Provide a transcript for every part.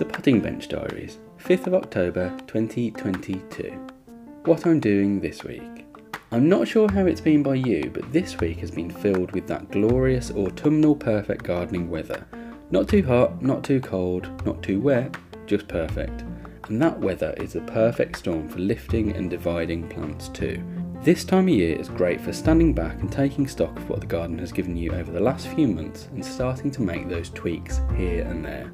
The Potting Bench Diaries, 5th of October 2022. What I'm doing this week. I'm not sure how it's been by you, but this week has been filled with that glorious autumnal perfect gardening weather. Not too hot, not too cold, not too wet, just perfect. And that weather is the perfect storm for lifting and dividing plants too. This time of year is great for standing back and taking stock of what the garden has given you over the last few months and starting to make those tweaks here and there.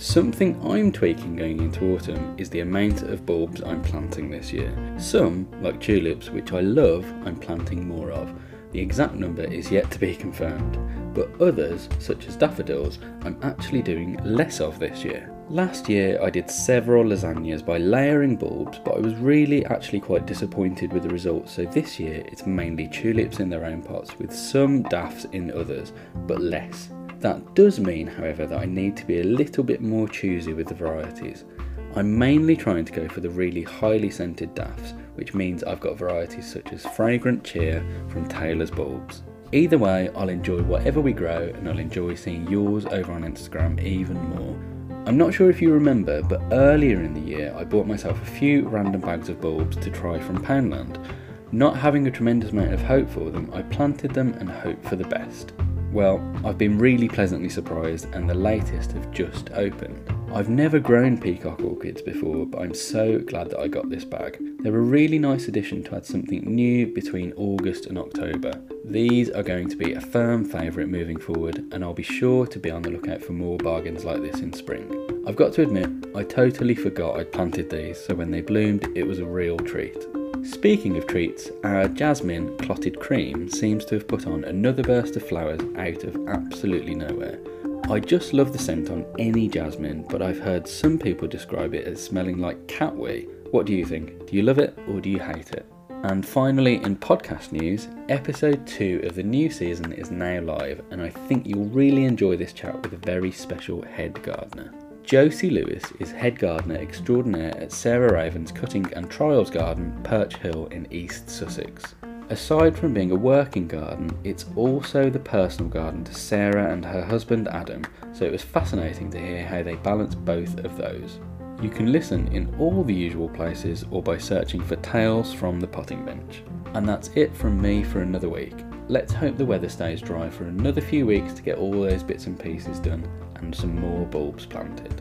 Something I'm tweaking going into autumn is the amount of bulbs I'm planting this year. Some, like tulips, which I love, I'm planting more of. The exact number is yet to be confirmed, but others, such as daffodils, I'm actually doing less of this year. Last year I did several lasagnas by layering bulbs, but I was really actually quite disappointed with the results, so this year it's mainly tulips in their own pots with some daffs in others, but less. That does mean, however, that I need to be a little bit more choosy with the varieties. I'm mainly trying to go for the really highly scented daffs, which means I've got varieties such as Fragrant Cheer from Taylor's Bulbs. Either way, I'll enjoy whatever we grow and I'll enjoy seeing yours over on Instagram even more. I'm not sure if you remember, but earlier in the year I bought myself a few random bags of bulbs to try from Poundland. Not having a tremendous amount of hope for them, I planted them and hoped for the best. Well, I've been really pleasantly surprised and the latest have just opened. I've never grown peacock orchids before, but I'm so glad that I got this bag. They're a really nice addition to add something new between August and October. These are going to be a firm favourite moving forward, and I'll be sure to be on the lookout for more bargains like this in spring. I've got to admit, I totally forgot I'd planted these, so when they bloomed, it was a real treat. Speaking of treats, our jasmine clotted cream seems to have put on another burst of flowers out of absolutely nowhere. I just love the scent on any jasmine, but I've heard some people describe it as smelling like cat wee. What do you think? Do you love it or do you hate it? And finally, in podcast news, episode 2 of the new season is now live, and I think you'll really enjoy this chat with a very special head gardener. Josie Lewis is head gardener extraordinaire at Sarah Raven's Cutting and Trials Garden, Perch Hill in East Sussex. Aside from being a working garden, it's also the personal garden to Sarah and her husband Adam, so it was fascinating to hear how they balance both of those. You can listen in all the usual places or by searching for Tales from the Potting Bench. And that's it from me for another week let's hope the weather stays dry for another few weeks to get all those bits and pieces done and some more bulbs planted.